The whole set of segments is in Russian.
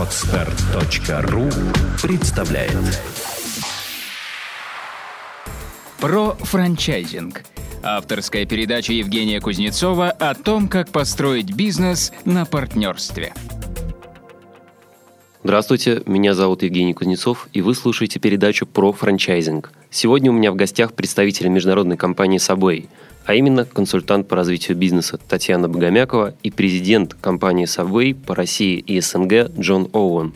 Отстар.ру представляет Про франчайзинг. Авторская передача Евгения Кузнецова о том, как построить бизнес на партнерстве. Здравствуйте, меня зовут Евгений Кузнецов, и вы слушаете передачу про франчайзинг. Сегодня у меня в гостях представители международной компании Subway, а именно консультант по развитию бизнеса Татьяна Богомякова и президент компании Subway по России и СНГ Джон Оуэн.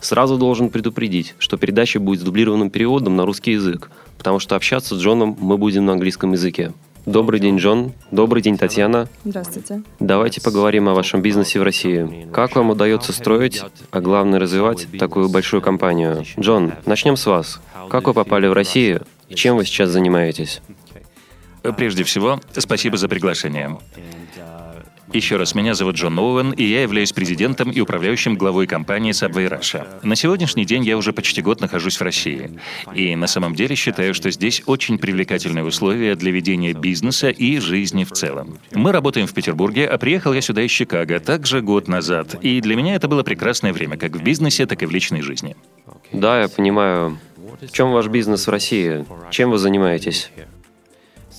Сразу должен предупредить, что передача будет с дублированным переводом на русский язык, потому что общаться с Джоном мы будем на английском языке. Добрый день, Джон. Добрый день, Татьяна. Здравствуйте. Давайте поговорим о вашем бизнесе в России. Как вам удается строить, а главное развивать такую большую компанию? Джон, начнем с вас. Как вы попали в Россию и чем вы сейчас занимаетесь? Прежде всего, спасибо за приглашение. Еще раз, меня зовут Джон Оуэн, и я являюсь президентом и управляющим главой компании Subway Russia. На сегодняшний день я уже почти год нахожусь в России. И на самом деле считаю, что здесь очень привлекательные условия для ведения бизнеса и жизни в целом. Мы работаем в Петербурге, а приехал я сюда из Чикаго также год назад. И для меня это было прекрасное время, как в бизнесе, так и в личной жизни. Да, я понимаю. В чем ваш бизнес в России? Чем вы занимаетесь?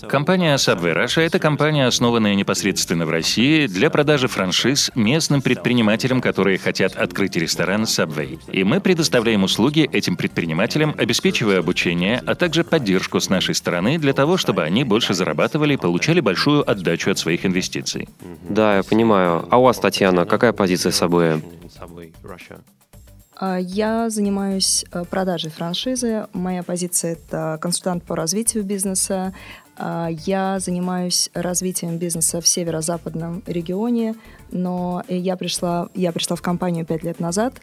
Компания Subway Russia – это компания, основанная непосредственно в России для продажи франшиз местным предпринимателям, которые хотят открыть ресторан Subway. И мы предоставляем услуги этим предпринимателям, обеспечивая обучение, а также поддержку с нашей стороны для того, чтобы они больше зарабатывали и получали большую отдачу от своих инвестиций. Да, я понимаю. А у вас, Татьяна, какая позиция Subway? А, Я занимаюсь э, продажей франшизы. Моя позиция — это консультант по развитию бизнеса. А, Я занимаюсь развитием бизнеса в северо-западном регионе, но я пришла, я пришла в компанию пять лет назад,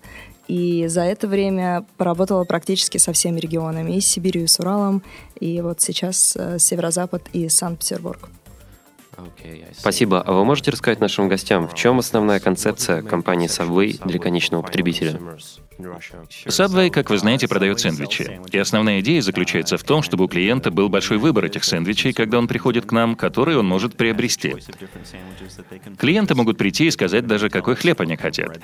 и за это время поработала практически со всеми регионами, и с Сибирью, и с Уралом, и вот сейчас э, северо-запад и Санкт-Петербург. Спасибо. А вы можете рассказать нашим гостям, в чем основная концепция компании Subway для конечного потребителя? Subway, как вы знаете, продает сэндвичи. И основная идея заключается в том, чтобы у клиента был большой выбор этих сэндвичей, когда он приходит к нам, который он может приобрести. Клиенты могут прийти и сказать даже, какой хлеб они хотят.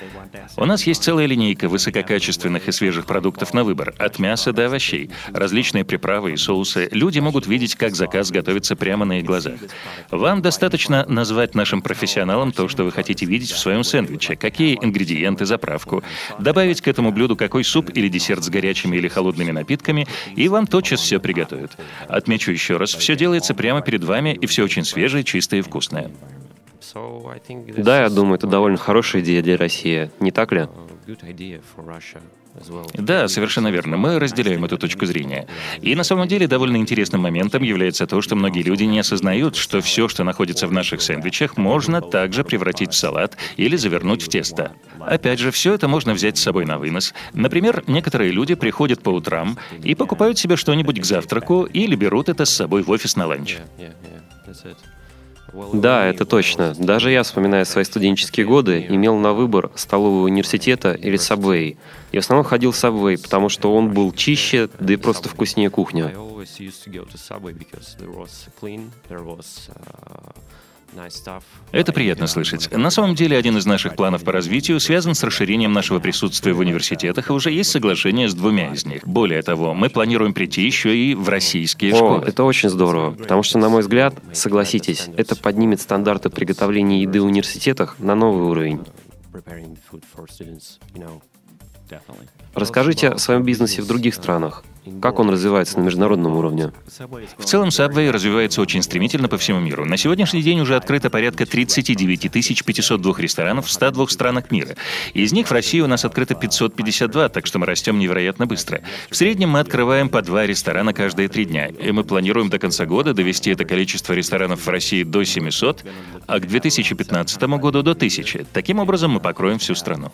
У нас есть целая линейка высококачественных и свежих продуктов на выбор, от мяса до овощей, различные приправы и соусы. Люди могут видеть, как заказ готовится прямо на их глазах. Вам достаточно назвать нашим профессионалам то, что вы хотите видеть в своем сэндвиче, какие ингредиенты, заправку, добавить к этому блюду какой суп или десерт с горячими или холодными напитками, и вам тотчас все приготовят. Отмечу еще раз, все делается прямо перед вами, и все очень свежее, чистое и вкусное. Да, я думаю, это довольно хорошая идея для России, не так ли? Да, совершенно верно. Мы разделяем эту точку зрения. И на самом деле довольно интересным моментом является то, что многие люди не осознают, что все, что находится в наших сэндвичах, можно также превратить в салат или завернуть в тесто. Опять же, все это можно взять с собой на вынос. Например, некоторые люди приходят по утрам и покупают себе что-нибудь к завтраку или берут это с собой в офис на ланч. Да, это точно. Даже я, вспоминая свои студенческие годы, имел на выбор столового университета или Subway. И в основном ходил в Subway, потому что он был чище, да и просто вкуснее кухня. Это приятно слышать. На самом деле, один из наших планов по развитию связан с расширением нашего присутствия в университетах, и уже есть соглашение с двумя из них. Более того, мы планируем прийти еще и в российские О, школы. это очень здорово, потому что, на мой взгляд, согласитесь, это поднимет стандарты приготовления еды в университетах на новый уровень. Расскажите о своем бизнесе в других странах. Как он развивается на международном уровне? В целом, Subway развивается очень стремительно по всему миру. На сегодняшний день уже открыто порядка 39 502 ресторанов в 102 странах мира. Из них в России у нас открыто 552, так что мы растем невероятно быстро. В среднем мы открываем по два ресторана каждые три дня, и мы планируем до конца года довести это количество ресторанов в России до 700, а к 2015 году до 1000. Таким образом, мы покроем всю страну.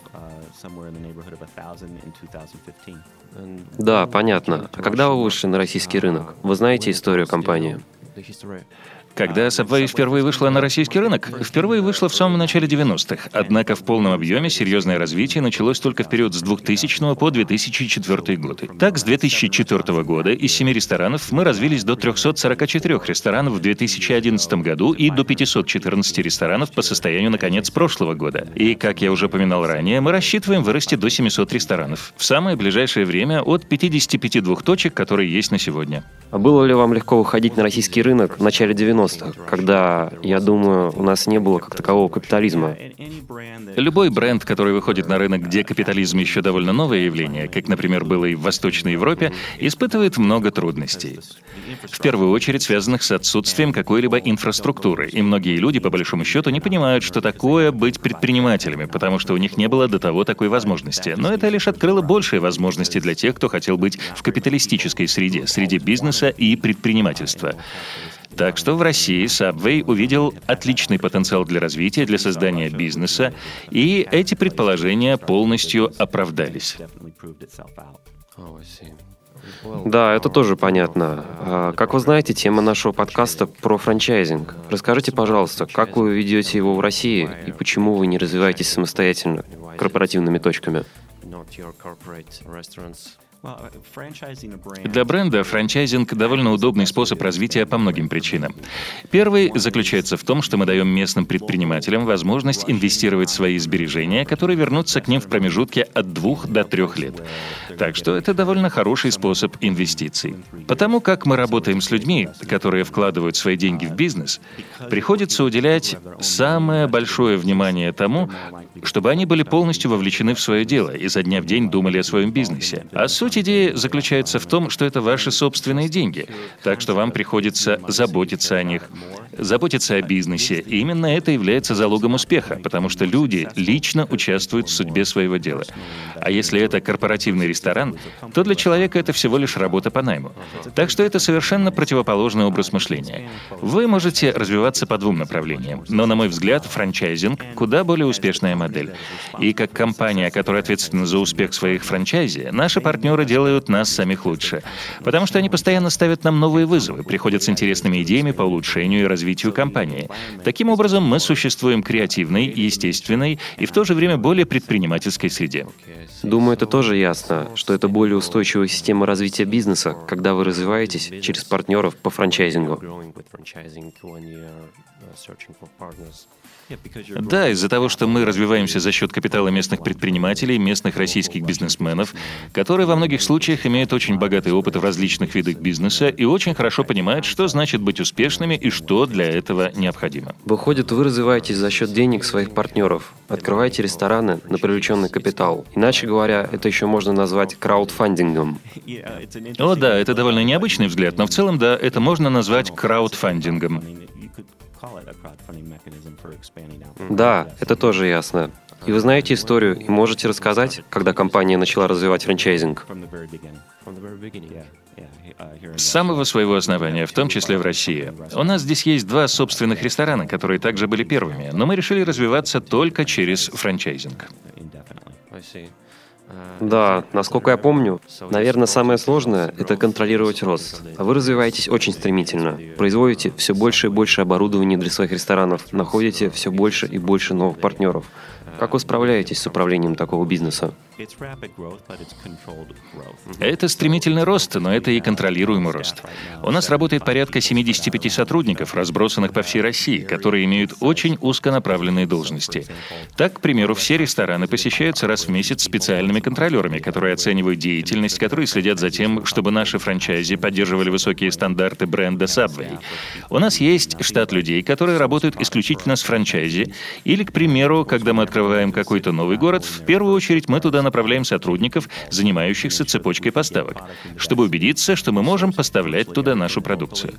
Да, понятно. А когда вы вышли на российский рынок? Вы знаете историю компании? Когда Subway впервые вышла на российский рынок? Впервые вышла в самом начале 90-х. Однако в полном объеме серьезное развитие началось только в период с 2000 по 2004 годы. Так, с 2004 года из 7 ресторанов мы развились до 344 ресторанов в 2011 году и до 514 ресторанов по состоянию на конец прошлого года. И, как я уже упоминал ранее, мы рассчитываем вырасти до 700 ресторанов. В самое ближайшее время от 55 двух точек, которые есть на сегодня. А было ли вам легко выходить на российский рынок в начале 90-х, когда, я думаю, у нас не было как такового капитализма? Любой бренд, который выходит на рынок, где капитализм еще довольно новое явление, как, например, было и в Восточной Европе, испытывает много трудностей. В первую очередь связанных с отсутствием какой-либо инфраструктуры, и многие люди, по большому счету, не понимают, что такое быть предпринимателями, потому что у них не было до того такой возможности. Но это лишь открыло большие возможности для тех, кто хотел быть в капиталистической среде, среде бизнеса и предпринимательства. Так что в России Subway увидел отличный потенциал для развития, для создания бизнеса, и эти предположения полностью оправдались. Да, это тоже понятно. А, как вы знаете, тема нашего подкаста про франчайзинг. Расскажите, пожалуйста, как вы ведете его в России и почему вы не развиваетесь самостоятельно корпоративными точками? Для бренда франчайзинг довольно удобный способ развития по многим причинам. Первый заключается в том, что мы даем местным предпринимателям возможность инвестировать свои сбережения, которые вернутся к ним в промежутке от двух до трех лет. Так что это довольно хороший способ инвестиций. Потому как мы работаем с людьми, которые вкладывают свои деньги в бизнес, приходится уделять самое большое внимание тому, чтобы они были полностью вовлечены в свое дело и за дня в день думали о своем бизнесе. А суть идеи заключается в том, что это ваши собственные деньги, так что вам приходится заботиться о них, заботиться о бизнесе. И именно это является залогом успеха, потому что люди лично участвуют в судьбе своего дела. А если это корпоративный ресторан, то для человека это всего лишь работа по найму. Так что это совершенно противоположный образ мышления. Вы можете развиваться по двум направлениям, но, на мой взгляд, франчайзинг — куда более успешная модель. И как компания, которая ответственна за успех своих франчайзи, наши партнеры делают нас самих лучше. Потому что они постоянно ставят нам новые вызовы, приходят с интересными идеями по улучшению и развитию компании. Таким образом, мы существуем креативной, естественной и в то же время более предпринимательской среде. Думаю, это тоже ясно, что это более устойчивая система развития бизнеса, когда вы развиваетесь через партнеров по франчайзингу. Да, из-за того, что мы развиваемся за счет капитала местных предпринимателей, местных российских бизнесменов, которые во многих случаях имеют очень богатый опыт в различных видах бизнеса и очень хорошо понимают, что значит быть успешными и что для этого необходимо. Выходит, вы развиваетесь за счет денег своих партнеров, открываете рестораны на привлеченный капитал. Иначе говоря, это еще можно назвать краудфандингом. О да, это довольно необычный взгляд, но в целом да, это можно назвать краудфандингом. Да, это тоже ясно. И вы знаете историю и можете рассказать, когда компания начала развивать франчайзинг? С самого своего основания, в том числе в России. У нас здесь есть два собственных ресторана, которые также были первыми, но мы решили развиваться только через франчайзинг. Да, насколько я помню, наверное, самое сложное — это контролировать рост. А вы развиваетесь очень стремительно. Производите все больше и больше оборудования для своих ресторанов, находите все больше и больше новых партнеров. Как вы справляетесь с управлением такого бизнеса? Это стремительный рост, но это и контролируемый рост. У нас работает порядка 75 сотрудников, разбросанных по всей России, которые имеют очень узконаправленные должности. Так, к примеру, все рестораны посещаются раз в месяц специальными контролерами, которые оценивают деятельность, которые следят за тем, чтобы наши франчайзи поддерживали высокие стандарты бренда Subway. У нас есть штат людей, которые работают исключительно с франчайзи, или, к примеру, когда мы открываем какой-то новый город, в первую очередь мы туда направляем сотрудников, занимающихся цепочкой поставок, чтобы убедиться, что мы можем поставлять туда нашу продукцию.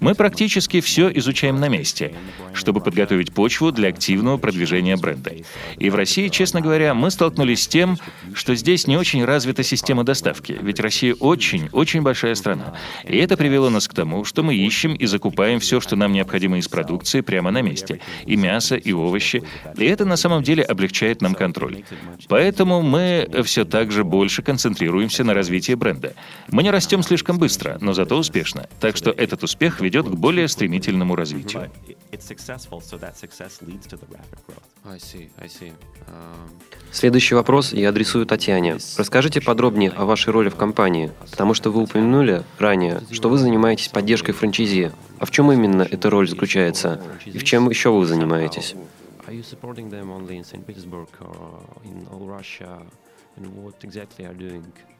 Мы практически все изучаем на месте, чтобы подготовить почву для активного продвижения бренда. И в России, честно говоря, мы столкнулись с тем, что здесь не очень развита система доставки, ведь Россия очень-очень большая страна. И это привело нас к тому, что мы ищем и закупаем все, что нам необходимо из продукции прямо на месте. И мясо, и овощи. И это на самом деле облегчает нам контроль. Поэтому мы мы все так же больше концентрируемся на развитии бренда. Мы не растем слишком быстро, но зато успешно. Так что этот успех ведет к более стремительному развитию. Следующий вопрос я адресую Татьяне. Расскажите подробнее о вашей роли в компании, потому что вы упомянули ранее, что вы занимаетесь поддержкой франчайзи. А в чем именно эта роль заключается? И в чем еще вы занимаетесь?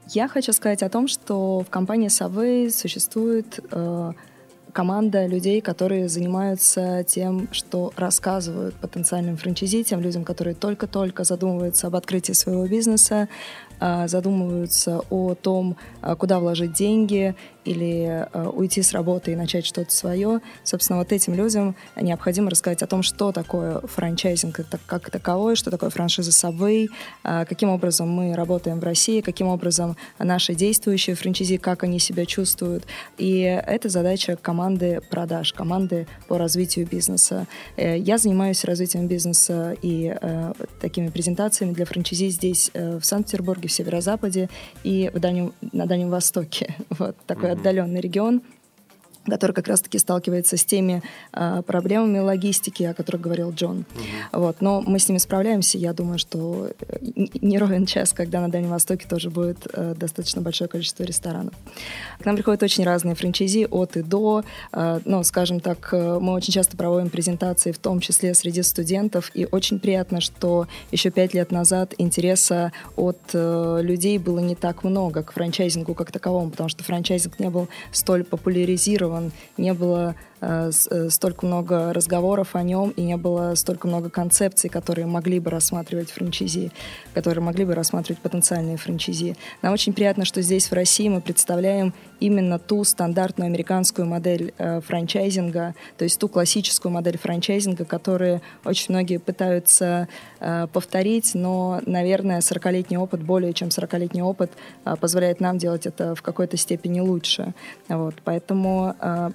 Я хочу сказать о том, что в компании Subway существует э, команда людей, которые занимаются тем, что рассказывают потенциальным франчайзи, тем людям, которые только-только задумываются об открытии своего бизнеса, а, задумываются о том, а, куда вложить деньги или а, уйти с работы и начать что-то свое. Собственно, вот этим людям необходимо рассказать о том, что такое франчайзинг как таковой, что такое франшиза Subway, каким образом мы работаем в России, каким образом наши действующие франчайзи, как они себя чувствуют. И это задача команды продаж, команды по развитию бизнеса. Э, я занимаюсь развитием бизнеса и э, такими презентациями для франчайзи здесь, э, в Санкт-Петербурге, в северо-западе и в Дальнем, на Дальнем Востоке. Вот такой mm-hmm. отдаленный регион который как раз-таки сталкивается с теми э, проблемами логистики, о которых говорил Джон. Угу. Вот. Но мы с ними справляемся. Я думаю, что э, не ровен час, когда на Дальнем Востоке тоже будет э, достаточно большое количество ресторанов. К нам приходят очень разные франчайзи от и до. Э, ну, скажем так, э, мы очень часто проводим презентации, в том числе среди студентов, и очень приятно, что еще пять лет назад интереса от э, людей было не так много к франчайзингу как таковому, потому что франчайзинг не был столь популяризирован зафиксирован, не было столько много разговоров о нем и не было столько много концепций, которые могли бы рассматривать франчайзи, которые могли бы рассматривать потенциальные франчайзи. Нам очень приятно, что здесь, в России, мы представляем именно ту стандартную американскую модель э, франчайзинга, то есть ту классическую модель франчайзинга, которую очень многие пытаются э, повторить, но, наверное, 40-летний опыт, более чем 40-летний опыт, э, позволяет нам делать это в какой-то степени лучше. Вот, поэтому э,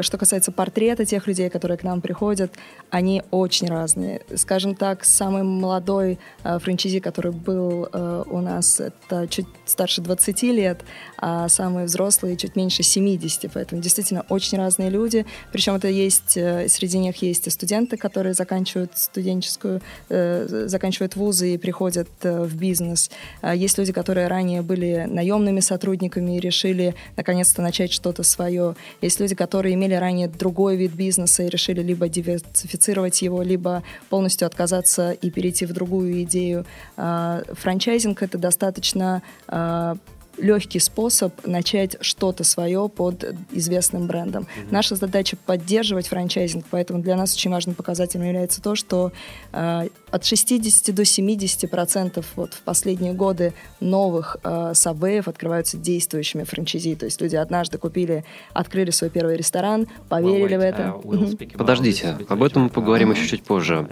что касается портрета тех людей, которые к нам приходят, они очень разные. Скажем так, самый молодой э, франчайзи, который был э, у нас, это чуть старше 20 лет, а самые взрослые чуть меньше 70. Поэтому действительно очень разные люди. Причем это есть, э, среди них есть и студенты, которые заканчивают студенческую, э, заканчивают вузы и приходят э, в бизнес. А есть люди, которые ранее были наемными сотрудниками и решили наконец-то начать что-то свое. Есть люди, которые имели ранее другой вид бизнеса и решили либо диверсифицировать его, либо полностью отказаться и перейти в другую идею. А, франчайзинг — это достаточно а, легкий способ начать что-то свое под известным брендом. Mm-hmm. Наша задача поддерживать франчайзинг, поэтому для нас очень важным показателем является то, что э, от 60 до 70 процентов вот в последние годы новых э, сабвеев открываются действующими франчайзи. То есть люди однажды купили, открыли свой первый ресторан, поверили well, wait, в это. Uh, Подождите, об этом мы поговорим еще чуть позже.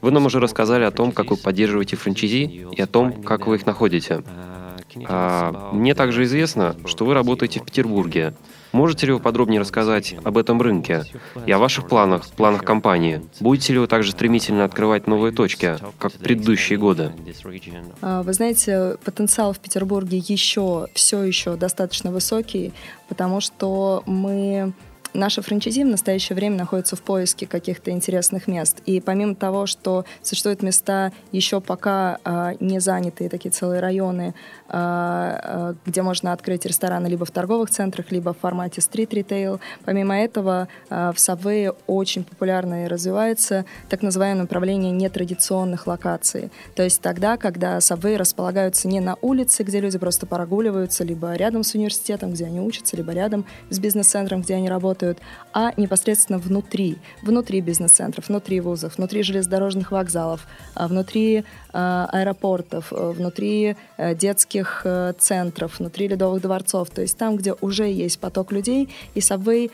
Вы нам уже рассказали о том, как вы поддерживаете франчайзи и о том, как вы их находите. А, мне также известно, что вы работаете в Петербурге. Можете ли вы подробнее рассказать об этом рынке и о ваших планах, планах компании? Будете ли вы также стремительно открывать новые точки, как в предыдущие годы? А, вы знаете, потенциал в Петербурге еще, все еще достаточно высокий, потому что мы Наши франчайзи в настоящее время находятся в поиске каких-то интересных мест. И помимо того, что существуют места еще пока э, не занятые, такие целые районы, где можно открыть рестораны либо в торговых центрах, либо в формате стрит-ритейл. Помимо этого, э, в Subway очень популярно и развивается так называемое направление нетрадиционных локаций. То есть тогда, когда Subway располагаются не на улице, где люди просто прогуливаются, либо рядом с университетом, где они учатся, либо рядом с бизнес-центром, где они работают, а непосредственно внутри, внутри бизнес-центров, внутри вузов, внутри железнодорожных вокзалов, внутри э, аэропортов, э, внутри э, детских центров, внутри ледовых дворцов, то есть там, где уже есть поток людей, и Subway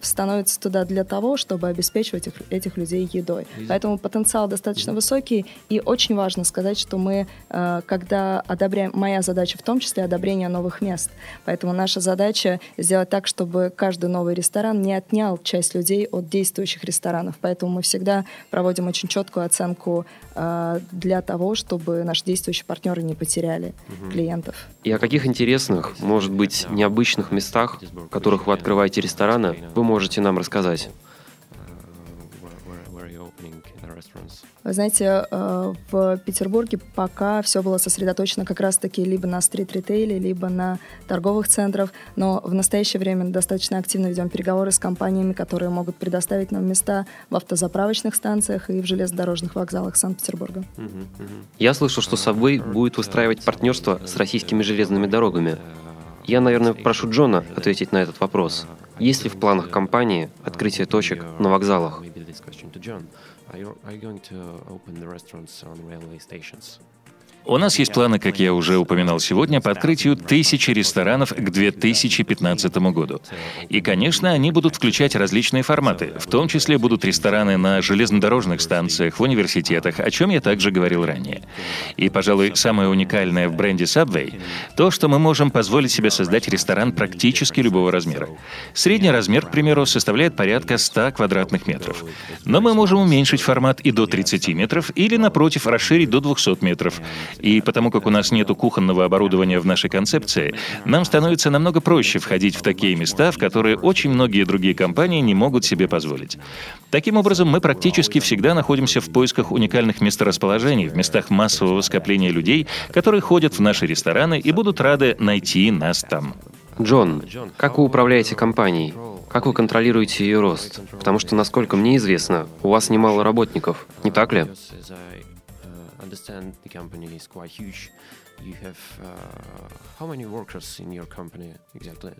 становится туда для того, чтобы обеспечивать этих, этих людей едой. Поэтому потенциал достаточно высокий, и очень важно сказать, что мы, когда одобряем, моя задача в том числе одобрение новых мест, поэтому наша задача сделать так, чтобы каждый новый ресторан не отнял часть людей от действующих ресторанов, поэтому мы всегда проводим очень четкую оценку э, для того, чтобы наши действующие партнеры не потеряли угу. клиентов. И о каких интересных, может быть, необычных местах, в которых вы открываете рестораны, вы можете нам рассказать? Вы знаете, э, в Петербурге пока все было сосредоточено как раз-таки либо на стрит-ритейле, либо на торговых центрах, но в настоящее время достаточно активно ведем переговоры с компаниями, которые могут предоставить нам места в автозаправочных станциях и в железнодорожных вокзалах Санкт-Петербурга. Я слышал, что Subway будет выстраивать партнерство с российскими железными дорогами. Я, наверное, прошу Джона ответить на этот вопрос. Есть ли в планах компании открытие точек на вокзалах? Are you, are you going to open the restaurants on railway stations? У нас есть планы, как я уже упоминал сегодня, по открытию тысячи ресторанов к 2015 году. И, конечно, они будут включать различные форматы. В том числе будут рестораны на железнодорожных станциях, в университетах, о чем я также говорил ранее. И, пожалуй, самое уникальное в бренде Subway — то, что мы можем позволить себе создать ресторан практически любого размера. Средний размер, к примеру, составляет порядка 100 квадратных метров. Но мы можем уменьшить формат и до 30 метров или, напротив, расширить до 200 метров. И потому как у нас нет кухонного оборудования в нашей концепции, нам становится намного проще входить в такие места, в которые очень многие другие компании не могут себе позволить. Таким образом, мы практически всегда находимся в поисках уникальных месторасположений, в местах массового скопления людей, которые ходят в наши рестораны и будут рады найти нас там. Джон, как вы управляете компанией? Как вы контролируете ее рост? Потому что, насколько мне известно, у вас немало работников, не так ли? Understand the company is quite huge. You have uh, how many workers in your company exactly?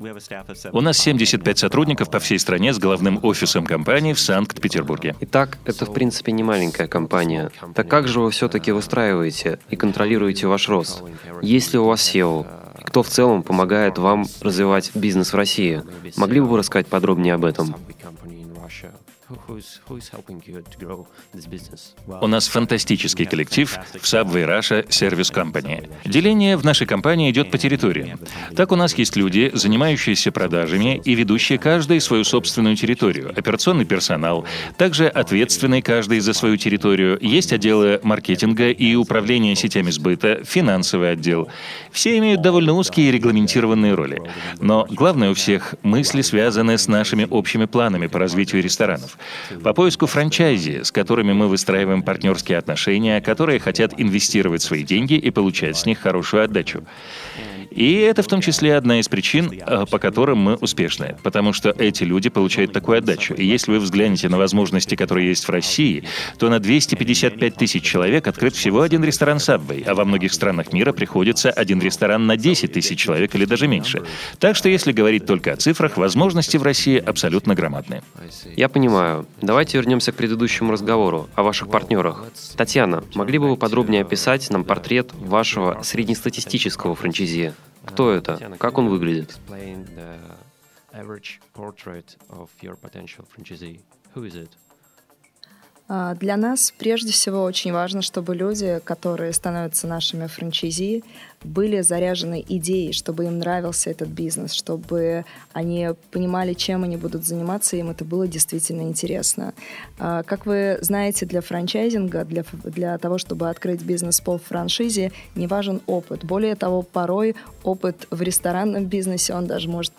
У нас 75 сотрудников по всей стране с главным офисом компании в Санкт-Петербурге. Итак, это в принципе не маленькая компания. Так как же вы все-таки выстраиваете и контролируете ваш рост? Есть ли у вас SEO? Кто в целом помогает вам развивать бизнес в России? Могли бы вы рассказать подробнее об этом? У нас фантастический коллектив в Subway Russia Service Company. Деление в нашей компании идет по территориям. Так у нас есть люди, занимающиеся продажами и ведущие каждый свою собственную территорию, операционный персонал, также ответственный каждый за свою территорию, есть отделы маркетинга и управления сетями сбыта, финансовый отдел. Все имеют довольно узкие и регламентированные роли. Но главное у всех мысли связаны с нашими общими планами по развитию ресторанов по поиску франчайзи, с которыми мы выстраиваем партнерские отношения, которые хотят инвестировать свои деньги и получать с них хорошую отдачу. И это в том числе одна из причин, э, по которым мы успешны. Потому что эти люди получают такую отдачу. И если вы взглянете на возможности, которые есть в России, то на 255 тысяч человек открыт всего один ресторан Subway, а во многих странах мира приходится один ресторан на 10 тысяч человек или даже меньше. Так что если говорить только о цифрах, возможности в России абсолютно громадны. Я понимаю. Давайте вернемся к предыдущему разговору о ваших партнерах. Татьяна, могли бы вы подробнее описать нам портрет вашего среднестатистического франчайзи? Кто это? Как он выглядит? А, для нас прежде всего очень важно, чтобы люди, которые становятся нашими франчайзи, были заряжены идеей, чтобы им нравился этот бизнес, чтобы они понимали, чем они будут заниматься, и им это было действительно интересно. А, как вы знаете, для франчайзинга, для, для того, чтобы открыть бизнес по франшизе, не важен опыт. Более того, порой опыт в ресторанном бизнесе, он даже может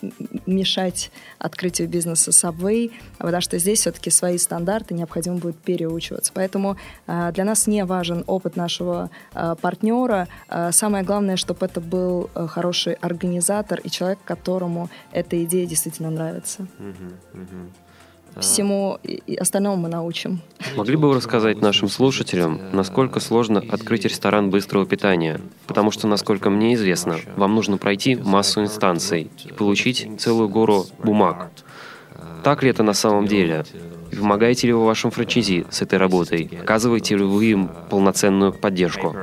мешать открытию бизнеса Subway, потому что здесь все-таки свои стандарты необходимо будет переучиваться. Поэтому а, для нас не важен опыт нашего а, партнера. Самое главное чтобы это был э, хороший организатор и человек, которому эта идея действительно нравится. Всему и остальному мы научим. Могли бы вы рассказать нашим слушателям, насколько сложно открыть ресторан быстрого питания? Потому что, насколько мне известно, вам нужно пройти массу инстанций и получить целую гору бумаг. Так ли это на самом деле? И помогаете ли вы вашим франчайзи с этой работой? Оказываете ли вы им полноценную поддержку?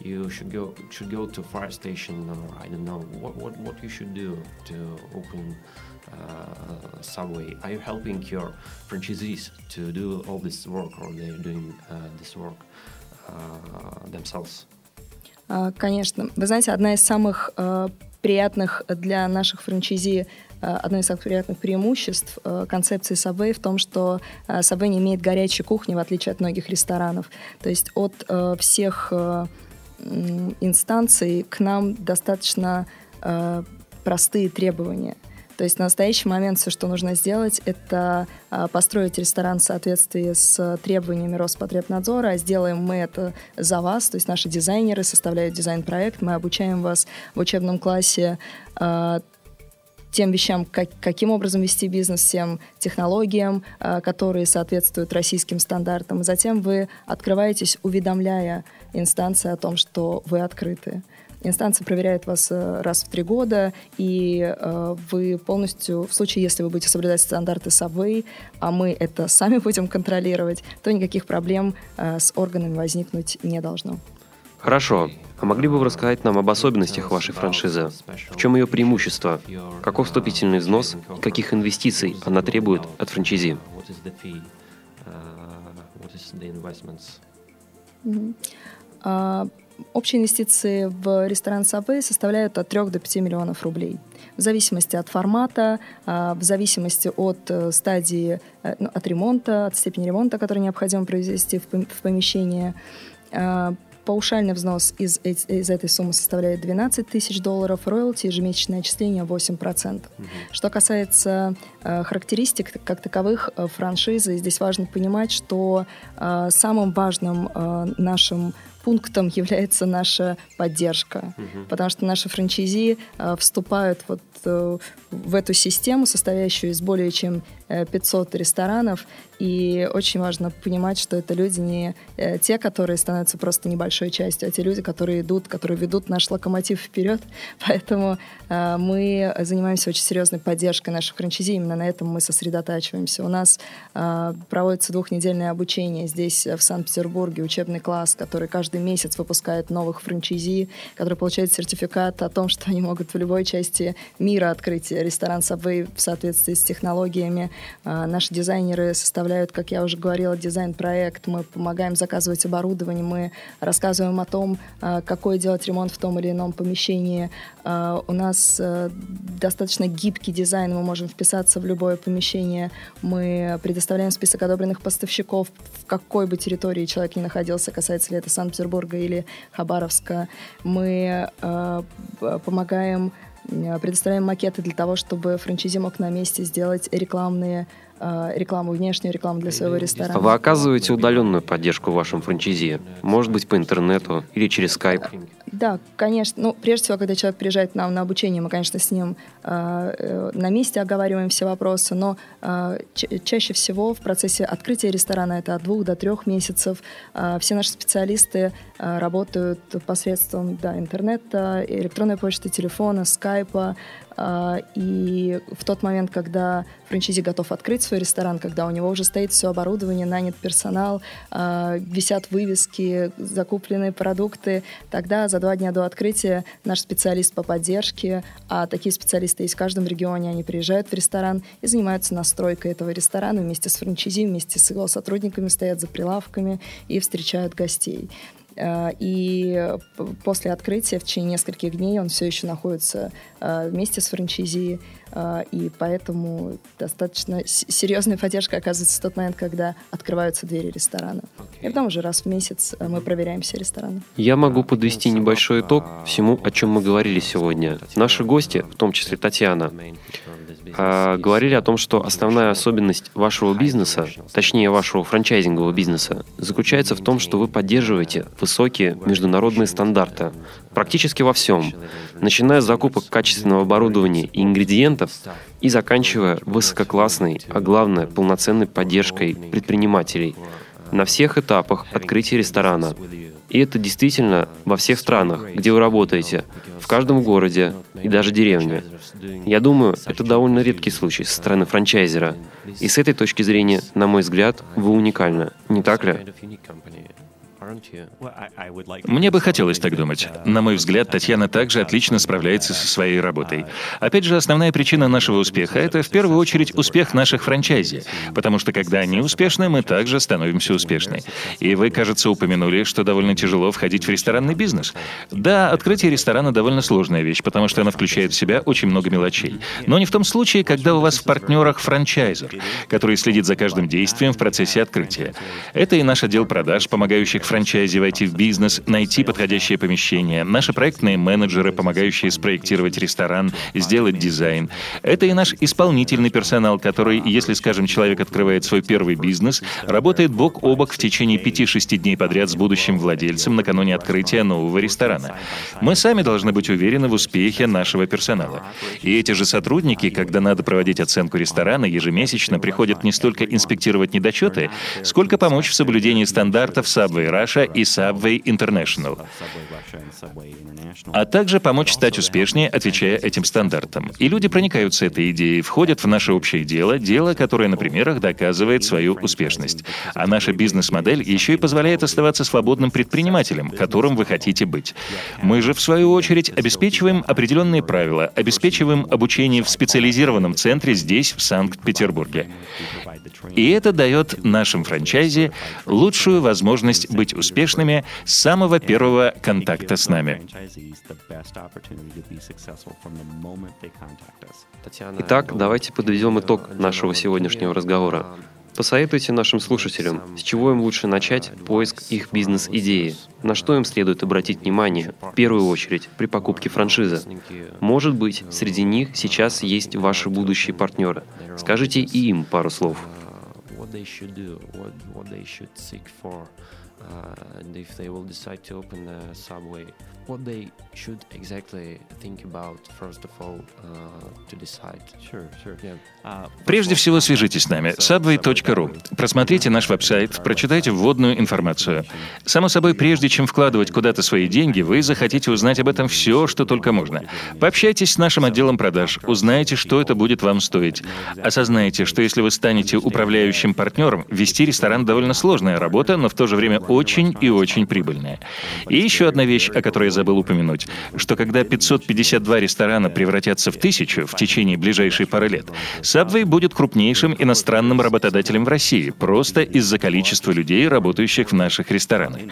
you should go should go to fire station or I don't know what what, what you should do to open uh, subway. Are you helping your franchisees to do all this work or they're doing uh, this work uh, themselves? Конечно. Вы знаете, одна из самых приятных для наших франчайзи одно из самых приятных преимуществ концепции Subway в том, что Subway не имеет горячей кухни, в отличие от многих ресторанов. То есть от всех инстанций к нам достаточно простые требования. То есть на настоящий момент все, что нужно сделать, это а, построить ресторан в соответствии с требованиями Роспотребнадзора, сделаем мы это за вас, то есть наши дизайнеры составляют дизайн-проект, мы обучаем вас в учебном классе а, тем вещам, как, каким образом вести бизнес, тем технологиям, э, которые соответствуют российским стандартам. Затем вы открываетесь, уведомляя инстанции о том, что вы открыты. Инстанция проверяет вас э, раз в три года, и э, вы полностью, в случае, если вы будете соблюдать стандарты Subway, а мы это сами будем контролировать, то никаких проблем э, с органами возникнуть не должно. Хорошо. А могли бы вы рассказать нам об особенностях вашей франшизы? В чем ее преимущество? Каков вступительный взнос и каких инвестиций она требует от франчизи? Mm-hmm. Общие инвестиции в ресторан Subway составляют от 3 до 5 миллионов рублей. В зависимости от формата, а, в зависимости от э, стадии, э, ну, от ремонта, от степени ремонта, который необходимо произвести в помещении. А, паушальный взнос из, из этой суммы составляет 12 тысяч долларов, роялти ежемесячное отчисление 8%. Mm-hmm. Что касается э, характеристик как таковых э, франшизы, здесь важно понимать, что э, самым важным э, нашим пунктом является наша поддержка, угу. потому что наши франчайзи э, вступают вот э, в эту систему, состоящую из более чем 500 э, ресторанов, и очень важно понимать, что это люди не э, те, которые становятся просто небольшой частью, а те люди, которые идут, которые ведут наш локомотив вперед. Поэтому э, мы занимаемся очень серьезной поддержкой наших франчайзи, именно на этом мы сосредотачиваемся. У нас проводится двухнедельное обучение здесь, в Санкт-Петербурге, учебный класс, который каждый месяц выпускает новых франчайзи, которые получают сертификат о том, что они могут в любой части мира открыть ресторан Subway в соответствии с технологиями, а, наши дизайнеры составляют, как я уже говорила, дизайн-проект, мы помогаем заказывать оборудование, мы рассказываем о том, а, какой делать ремонт в том или ином помещении. А, у нас э, достаточно гибкий дизайн, мы можем вписаться в любое помещение, мы предоставляем список одобренных поставщиков, в какой бы территории человек ни находился, касается ли это Санкт-Петербурга или Хабаровска. Мы помогаем Э, предоставляем макеты для того, чтобы франчайзи мог на месте сделать рекламные рекламу, внешнюю рекламу для своего ресторана. Вы оказываете удаленную поддержку вашим франчайзи? Может быть, по интернету или через скайп? Да, конечно. Ну, прежде всего, когда человек приезжает к нам на обучение, мы, конечно, с ним э, э на месте оговариваем все вопросы, но э, чаще всего в процессе открытия ресторана, это от двух до трех месяцев, э, все наши специалисты э, работают посредством да, интернета, электронной почты, телефона, скайпа, и в тот момент, когда франчайзи готов открыть свой ресторан, когда у него уже стоит все оборудование, нанят персонал, а, висят вывески, закупленные продукты, тогда за два дня до открытия наш специалист по поддержке, а такие специалисты есть в каждом регионе, они приезжают в ресторан и занимаются настройкой этого ресторана вместе с франчайзи, вместе с его сотрудниками, стоят за прилавками и встречают гостей. Э, и после открытия в течение нескольких дней он все еще находится э, вместе с франчайзи, э, и поэтому достаточно серьезная поддержка оказывается в тот момент, когда открываются двери ресторана. Okay. И потом уже раз в месяц мы проверяем все рестораны. Я могу подвести небольшой итог всему, о чем мы говорили сегодня. Наши гости, в том числе Татьяна, а, говорили о том, что основная особенность вашего бизнеса, точнее вашего франчайзингового бизнеса, заключается в том, что вы поддерживаете высокие международные стандарты практически во всем, начиная с закупок качественного оборудования и ингредиентов и заканчивая высококлассной, а главное полноценной поддержкой предпринимателей на всех этапах открытия ресторана, и это действительно во всех странах, где вы работаете, в каждом городе и даже деревне. Я думаю, это довольно редкий случай со стороны франчайзера. И с этой точки зрения, на мой взгляд, вы уникальны, не так ли? Мне бы хотелось так думать. На мой взгляд, Татьяна также отлично справляется со своей работой. Опять же, основная причина нашего успеха — это в первую очередь успех наших франчайзи, потому что когда они успешны, мы также становимся успешны. И вы, кажется, упомянули, что довольно тяжело входить в ресторанный бизнес. Да, открытие ресторана довольно сложная вещь, потому что она включает в себя очень много мелочей. Но не в том случае, когда у вас в партнерах франчайзер, который следит за каждым действием в процессе открытия. Это и наш отдел продаж, помогающих франчайзи войти в бизнес, найти подходящее помещение, наши проектные менеджеры, помогающие спроектировать ресторан, сделать дизайн. Это и наш исполнительный персонал, который, если, скажем, человек открывает свой первый бизнес, работает бок о бок в течение 5-6 дней подряд с будущим владельцем накануне открытия нового ресторана. Мы сами должны быть уверены в успехе нашего персонала. И эти же сотрудники, когда надо проводить оценку ресторана, ежемесячно приходят не столько инспектировать недочеты, сколько помочь в соблюдении стандартов Subway Russia и Subway International, а также помочь стать успешнее, отвечая этим стандартам. И люди проникаются этой идеей, входят в наше общее дело, дело, которое на примерах доказывает свою успешность. А наша бизнес-модель еще и позволяет оставаться свободным предпринимателем, которым вы хотите быть. Мы же, в свою очередь, обеспечиваем определенные правила, обеспечиваем обучение в специализированном центре здесь, в Санкт-Петербурге. И это дает нашим франчайзи лучшую возможность быть успешными с самого первого контакта с нами. Итак, давайте подведем итог нашего сегодняшнего разговора. Посоветуйте нашим слушателям, с чего им лучше начать поиск их бизнес-идеи, на что им следует обратить внимание, в первую очередь, при покупке франшизы. Может быть, среди них сейчас есть ваши будущие партнеры. Скажите и им пару слов. uh, Uh, and if they will decide to open a subway, what they should exactly think about first of all uh, to decide. Sure, sure. Yeah. Uh, Прежде всего, свяжитесь с нами. subway.ru. Просмотрите наш веб-сайт, прочитайте вводную информацию. Само собой, прежде чем вкладывать куда-то свои деньги, вы захотите узнать об этом все, что только можно. Пообщайтесь с нашим отделом продаж, узнайте, что это будет вам стоить. Осознайте, что если вы станете управляющим партнером, вести ресторан довольно сложная работа, но в то же время очень и очень прибыльная. И еще одна вещь, о которой я забыл упомянуть, что когда 552 ресторана превратятся в тысячу в течение ближайшей пары лет, Subway будет крупнейшим иностранным работодателем в России, просто из-за количества людей, работающих в наших ресторанах.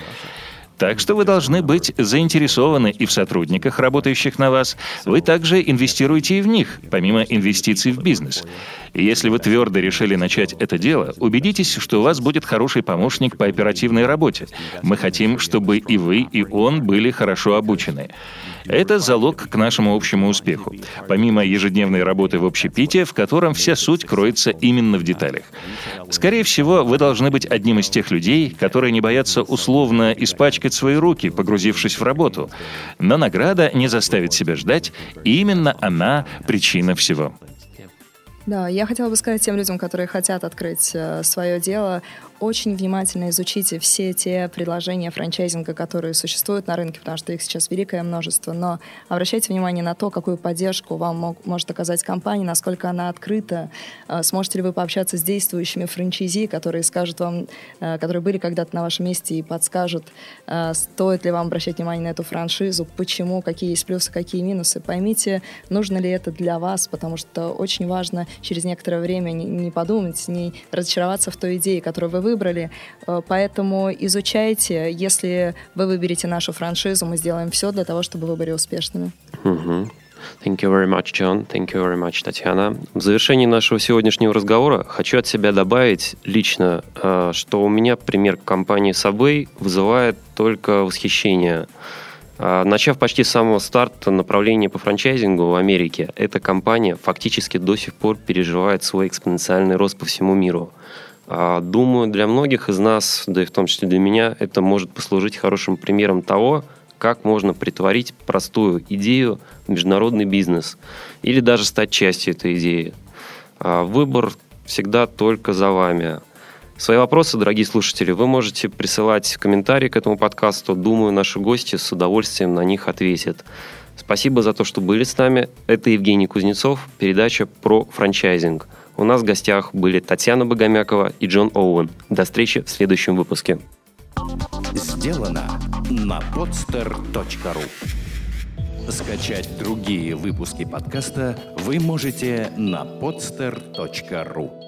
Так что вы должны быть заинтересованы и в сотрудниках, работающих на вас. Вы также инвестируете и в них, помимо инвестиций в бизнес. И если вы твердо решили начать это дело, убедитесь, что у вас будет хороший помощник по оперативной работе. Мы хотим, чтобы и вы, и он были хорошо обучены. Это залог к нашему общему успеху, помимо ежедневной работы в общепите, в котором вся суть кроется именно в деталях. Скорее всего, вы должны быть одним из тех людей, которые не боятся условно испачкать свои руки, погрузившись в работу. Но награда не заставит себя ждать, и именно она причина всего. Да, я хотела бы сказать тем людям, которые хотят открыть э, свое дело, очень внимательно изучите все те предложения франчайзинга, которые существуют на рынке, потому что их сейчас великое множество. Но обращайте внимание на то, какую поддержку вам мог, может оказать компания, насколько она открыта. Э, сможете ли вы пообщаться с действующими франчайзи, которые скажут вам, э, которые были когда-то на вашем месте и подскажут, э, стоит ли вам обращать внимание на эту франшизу, почему, какие есть плюсы, какие минусы. Поймите, нужно ли это для вас, потому что очень важно через некоторое время не, не подумать, не разочароваться в той идее, которую вы выбрали. Э, поэтому изучайте. Если вы выберете нашу франшизу, мы сделаем все для того, чтобы вы были успешными. Mm-hmm. Thank you very much, John. Thank you very much, Татьяна. В завершении нашего сегодняшнего разговора хочу от себя добавить лично, э, что у меня пример компании Subway вызывает только восхищение. Э, начав почти с самого старта направления по франчайзингу в Америке, эта компания фактически до сих пор переживает свой экспоненциальный рост по всему миру. А, думаю, для многих из нас, да и в том числе для меня, это может послужить хорошим примером того, как можно притворить простую идею в международный бизнес или даже стать частью этой идеи. А, выбор всегда только за вами. Свои вопросы, дорогие слушатели, вы можете присылать в комментарии к этому подкасту. Думаю, наши гости с удовольствием на них ответят. Спасибо за то, что были с нами. Это Евгений Кузнецов, передача про франчайзинг. У нас в гостях были Татьяна Богомякова и Джон Оуэн. До встречи в следующем выпуске. сделано на podster.ru Скачать другие выпуски подкаста вы можете на podster.ru